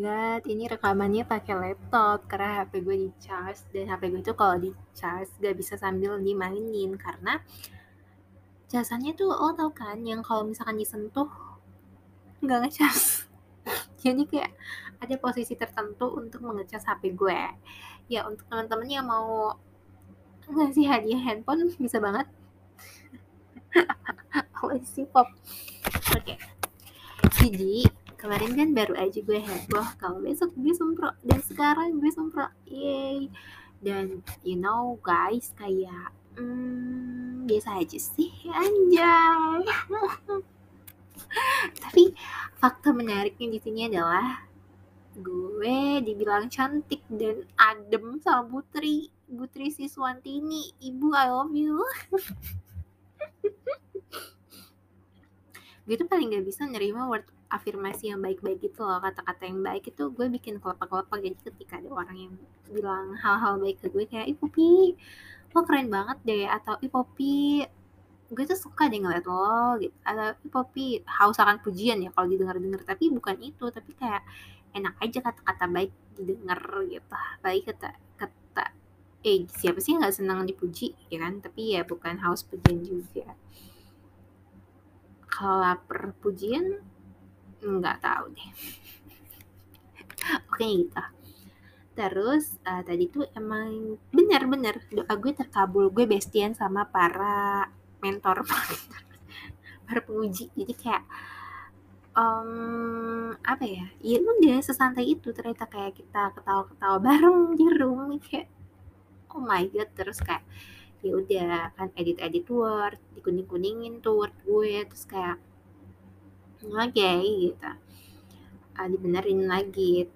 god, ini rekamannya pakai laptop karena HP gue di charge dan HP gue itu kalau di charge gak bisa sambil dimainin karena jasanya tuh lo tau kan yang kalau misalkan disentuh nggak ngecas. Jadi kayak ada posisi tertentu untuk mengecas HP gue. Ya untuk teman-teman yang mau ngasih hadiah handphone bisa banget. sih pop. Oke. Okay. Jadi kemarin kan baru aja gue heboh kalau besok gue sempro dan sekarang gue sempro yay. Dan you know guys kayak hmm, biasa aja sih anjay. Tapi fakta menariknya di sini adalah gue dibilang cantik dan adem sama Putri Putri Siswantini. Ibu I love you. Gue tuh paling gak bisa nerima word afirmasi yang baik-baik gitu loh kata-kata yang baik itu gue bikin kelopak-kelopak jadi ketika ada orang yang bilang hal-hal baik ke gue kayak ih Popi lo keren banget deh atau ih Popi gue tuh suka deh ngeliat lo gitu. Atau ih Popi haus akan pujian ya kalau didengar-dengar. Tapi bukan itu tapi kayak enak aja kata-kata baik didengar gitu. Baik kata kata eh siapa sih nggak senang dipuji ya kan? Tapi ya bukan haus pujian juga. Kalau lapar pujian nggak tahu deh. Oke gitu. Terus uh, tadi tuh emang benar-benar doa gue terkabul. Gue bestian sama para mentor para penguji. Jadi kayak um, apa ya? Ya udah sesantai itu. Ternyata kayak kita ketawa-ketawa bareng di room kayak oh my god. Terus kayak ya udah kan edit edit word dikuning kuningin tuh word gue. Terus kayak okay, gitu. Uh, dibenerin lagi.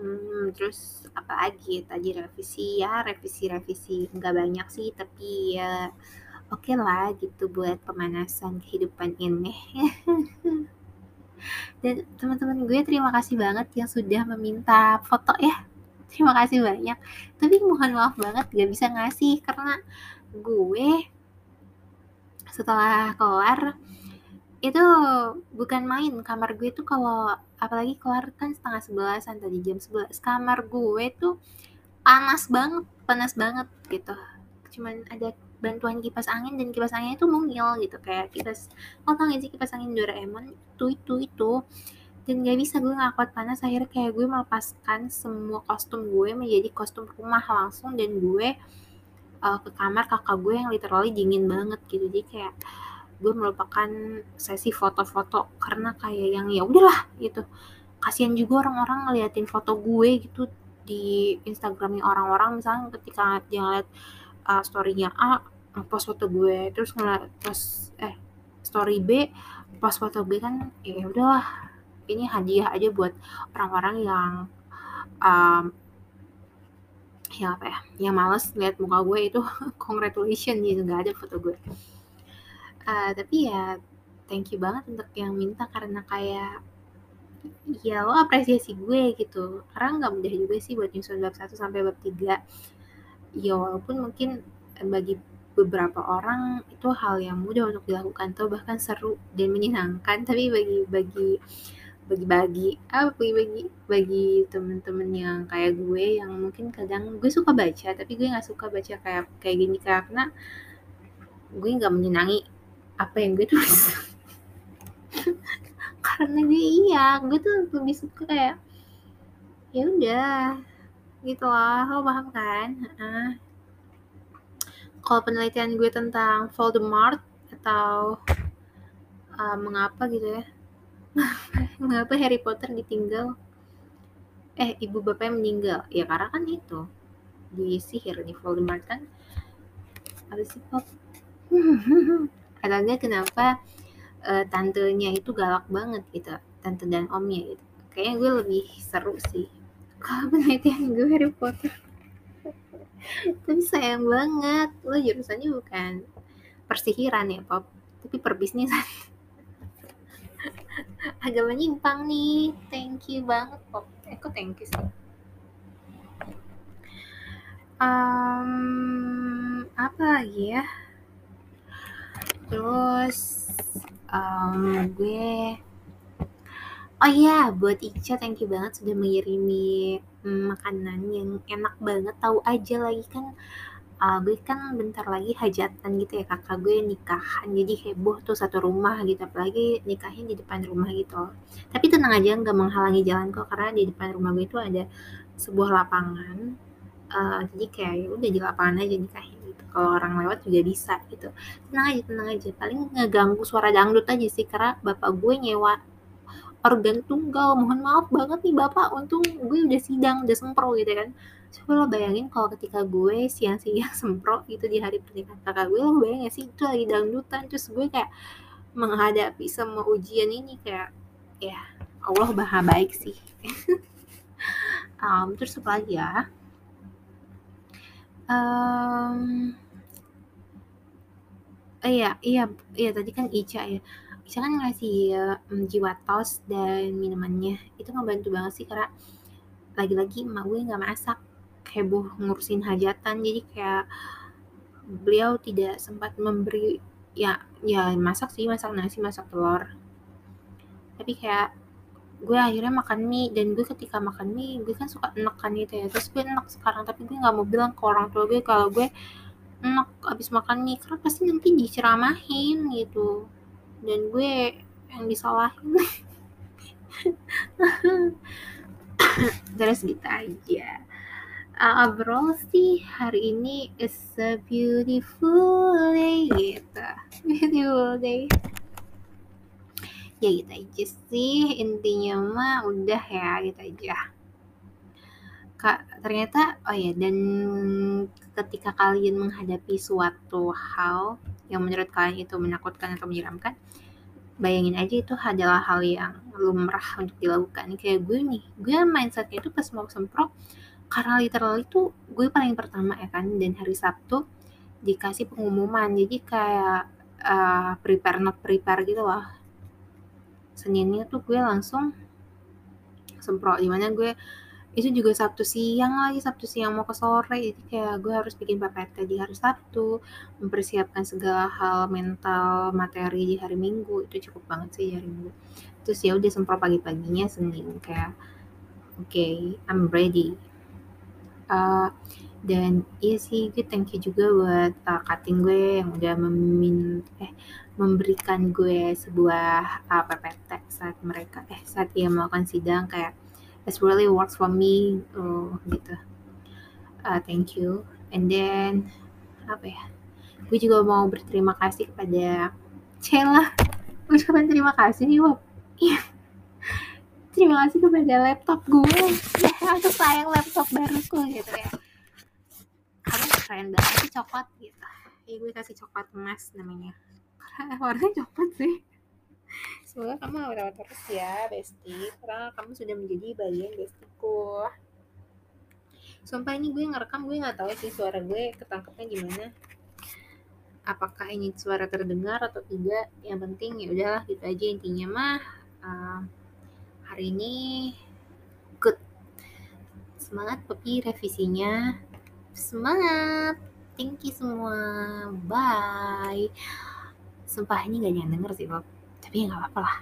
Hmm, terus apa lagi? Tadi revisi ya revisi revisi. Nggak banyak sih tapi ya oke okay lah gitu buat pemanasan kehidupan ini. Dan teman-teman gue terima kasih banget yang sudah meminta foto ya. Terima kasih banyak. Tapi mohon maaf banget gak bisa ngasih karena gue setelah keluar itu bukan main. Kamar gue tuh kalau apalagi keluar kan setengah sebelasan tadi jam sebelas. Kamar gue tuh panas banget panas banget gitu. Cuman ada bantuan kipas angin dan kipas anginnya itu mungil gitu. Kayak kipas oh tau sih kipas angin Doraemon? Itu itu itu. Dan gak bisa gue gak kuat panas. Akhirnya kayak gue melepaskan semua kostum gue menjadi kostum rumah langsung. Dan gue uh, ke kamar kakak gue yang literally dingin banget gitu. Jadi kayak gue melupakan sesi foto-foto karena kayak yang ya udahlah gitu. Kasihan juga orang-orang ngeliatin foto gue gitu di Instagramnya orang-orang misalnya ketika dia ngeliat uh, storynya A post foto gue terus ngeliat post eh story B post foto B kan ya udahlah ini hadiah aja buat orang-orang yang um, yang apa ya yang males lihat muka gue itu. Congratulations gitu nggak ada foto gue uh, tapi ya thank you banget untuk yang minta karena kayak ya lo apresiasi gue gitu. Karena nggak mudah juga sih buat nyusun bab 1 sampai bab 3 ya walaupun mungkin bagi beberapa orang itu hal yang mudah untuk dilakukan atau bahkan seru dan menyenangkan. Tapi bagi bagi bagi bagi apa bagi bagi bagi temen-temen yang kayak gue yang mungkin kadang gue suka baca tapi gue nggak suka baca kayak kayak gini karena gue nggak menyenangi apa yang gue tulis? Karena gue iya gue tuh lebih suka kayak ya udah gitu lah lo paham kan? Uh. kalau penelitian gue tentang Voldemort atau uh, mengapa gitu ya? Mengapa Harry Potter ditinggal? Eh ibu bapaknya meninggal. Ya karena kan itu. Di sihir di Voldemort kan. Apa sih atau kenapa uh, tantenya itu galak banget gitu tante dan omnya gitu. Kayaknya gue lebih seru sih. Kalau penelitian gue Harry Potter. Tapi sayang banget lo jurusannya bukan persihiran ya pop. Tapi perbisnisan. Agak menyimpang nih. Thank you banget pop. Eh kok thank you sih? Um, apa lagi ya terus um, gue Oh iya, buat Ica thank you banget sudah mengirimi mm, makanan yang enak banget. Tahu aja lagi kan uh, gue kan bentar lagi hajatan gitu ya kakak gue nikahan jadi heboh tuh satu rumah gitu apalagi nikahnya di depan rumah gitu tapi tenang aja nggak menghalangi jalan kok karena di depan rumah gue itu ada sebuah lapangan uh, jadi kayak ya udah di lapangan aja gitu kalau orang lewat juga bisa gitu. Tenang aja tenang aja. Paling ngeganggu suara dangdut aja sih karena bapak gue nyewa organ tunggal. Mohon maaf banget nih bapak. Untung gue udah sidang udah sempro gitu kan. Coba lo bayangin kalau ketika gue siang-siang sempro gitu di hari pernikahan kakak gue lo bayangin sih? Itu lagi dangdutan. Terus gue kayak menghadapi semua ujian ini kayak ya Allah baha baik sih. Um, terus apa lagi ya? Um, iya iya iya tadi kan Ica ya. Ica kan ngasih jiwa tos dan minumannya. Itu ngebantu banget sih karena lagi-lagi emak gue nggak masak heboh ngurusin hajatan. Jadi kayak beliau tidak sempat memberi ya ya masak sih masak nasi masak telur. Tapi kayak gue akhirnya makan mie dan gue ketika makan mie gue kan suka enak kan gitu ya. Terus gue enak sekarang tapi gue nggak mau bilang ke orang tua gue kalau gue enak abis makan mie karena pasti nanti diceramahin gitu. Dan gue yang disalahin. Terus gitu aja. Uh, overall sih hari ini is a beautiful day gitu. Beautiful day. Ya gitu aja sih. Intinya mah udah ya gitu aja. Kak ternyata oh ya dan ketika kalian menghadapi suatu hal yang menurut kalian itu menakutkan atau menyeramkan bayangin aja itu adalah hal yang lumrah untuk dilakukan. Kayak gue nih gue mindsetnya itu pas mau sempro karena literal itu gue paling pertama ya kan dan hari Sabtu dikasih pengumuman. Jadi kayak uh, prepare not prepare gitu loh. Seninnya tuh gue langsung semprot di mana gue itu juga Sabtu siang lagi Sabtu siang mau ke sore. Jadi kayak gue harus bikin PPT di hari Sabtu mempersiapkan segala hal mental materi di hari Minggu. Itu cukup banget sih hari Minggu. Terus ya udah semprot pagi-paginya Senin kayak oke okay, I'm ready. Uh, dan iya sih gue thank you juga buat uh, cutting gue yang udah memin eh memberikan gue sebuah uh, PPT saat mereka eh saat dia melakukan sidang kayak it really works for me oh, gitu. Uh, thank you. And then apa ya? Gue juga mau berterima kasih kepada Cela ucapan terima kasih nih Wap iya. Terima kasih kepada laptop gue ya aku sayang laptop baruku gitu ya. Kamu keren banget sih coklat gitu. Ya gue kasih coklat emas namanya. Warnanya coklat sih Semoga kamu awet-awet terus ya, Besti. Karena kamu sudah menjadi bagian bestiku. Sumpah ini gue ngerekam, gue nggak tahu sih suara gue ketangkepnya gimana. Apakah ini suara terdengar atau tidak? Yang penting ya udahlah gitu aja intinya mah. Uh, hari ini good. Semangat Popi revisinya. Semangat. Thank you semua. Bye. Sumpah ini gak ada sih, Bob tapi ya nggak apa-apa lah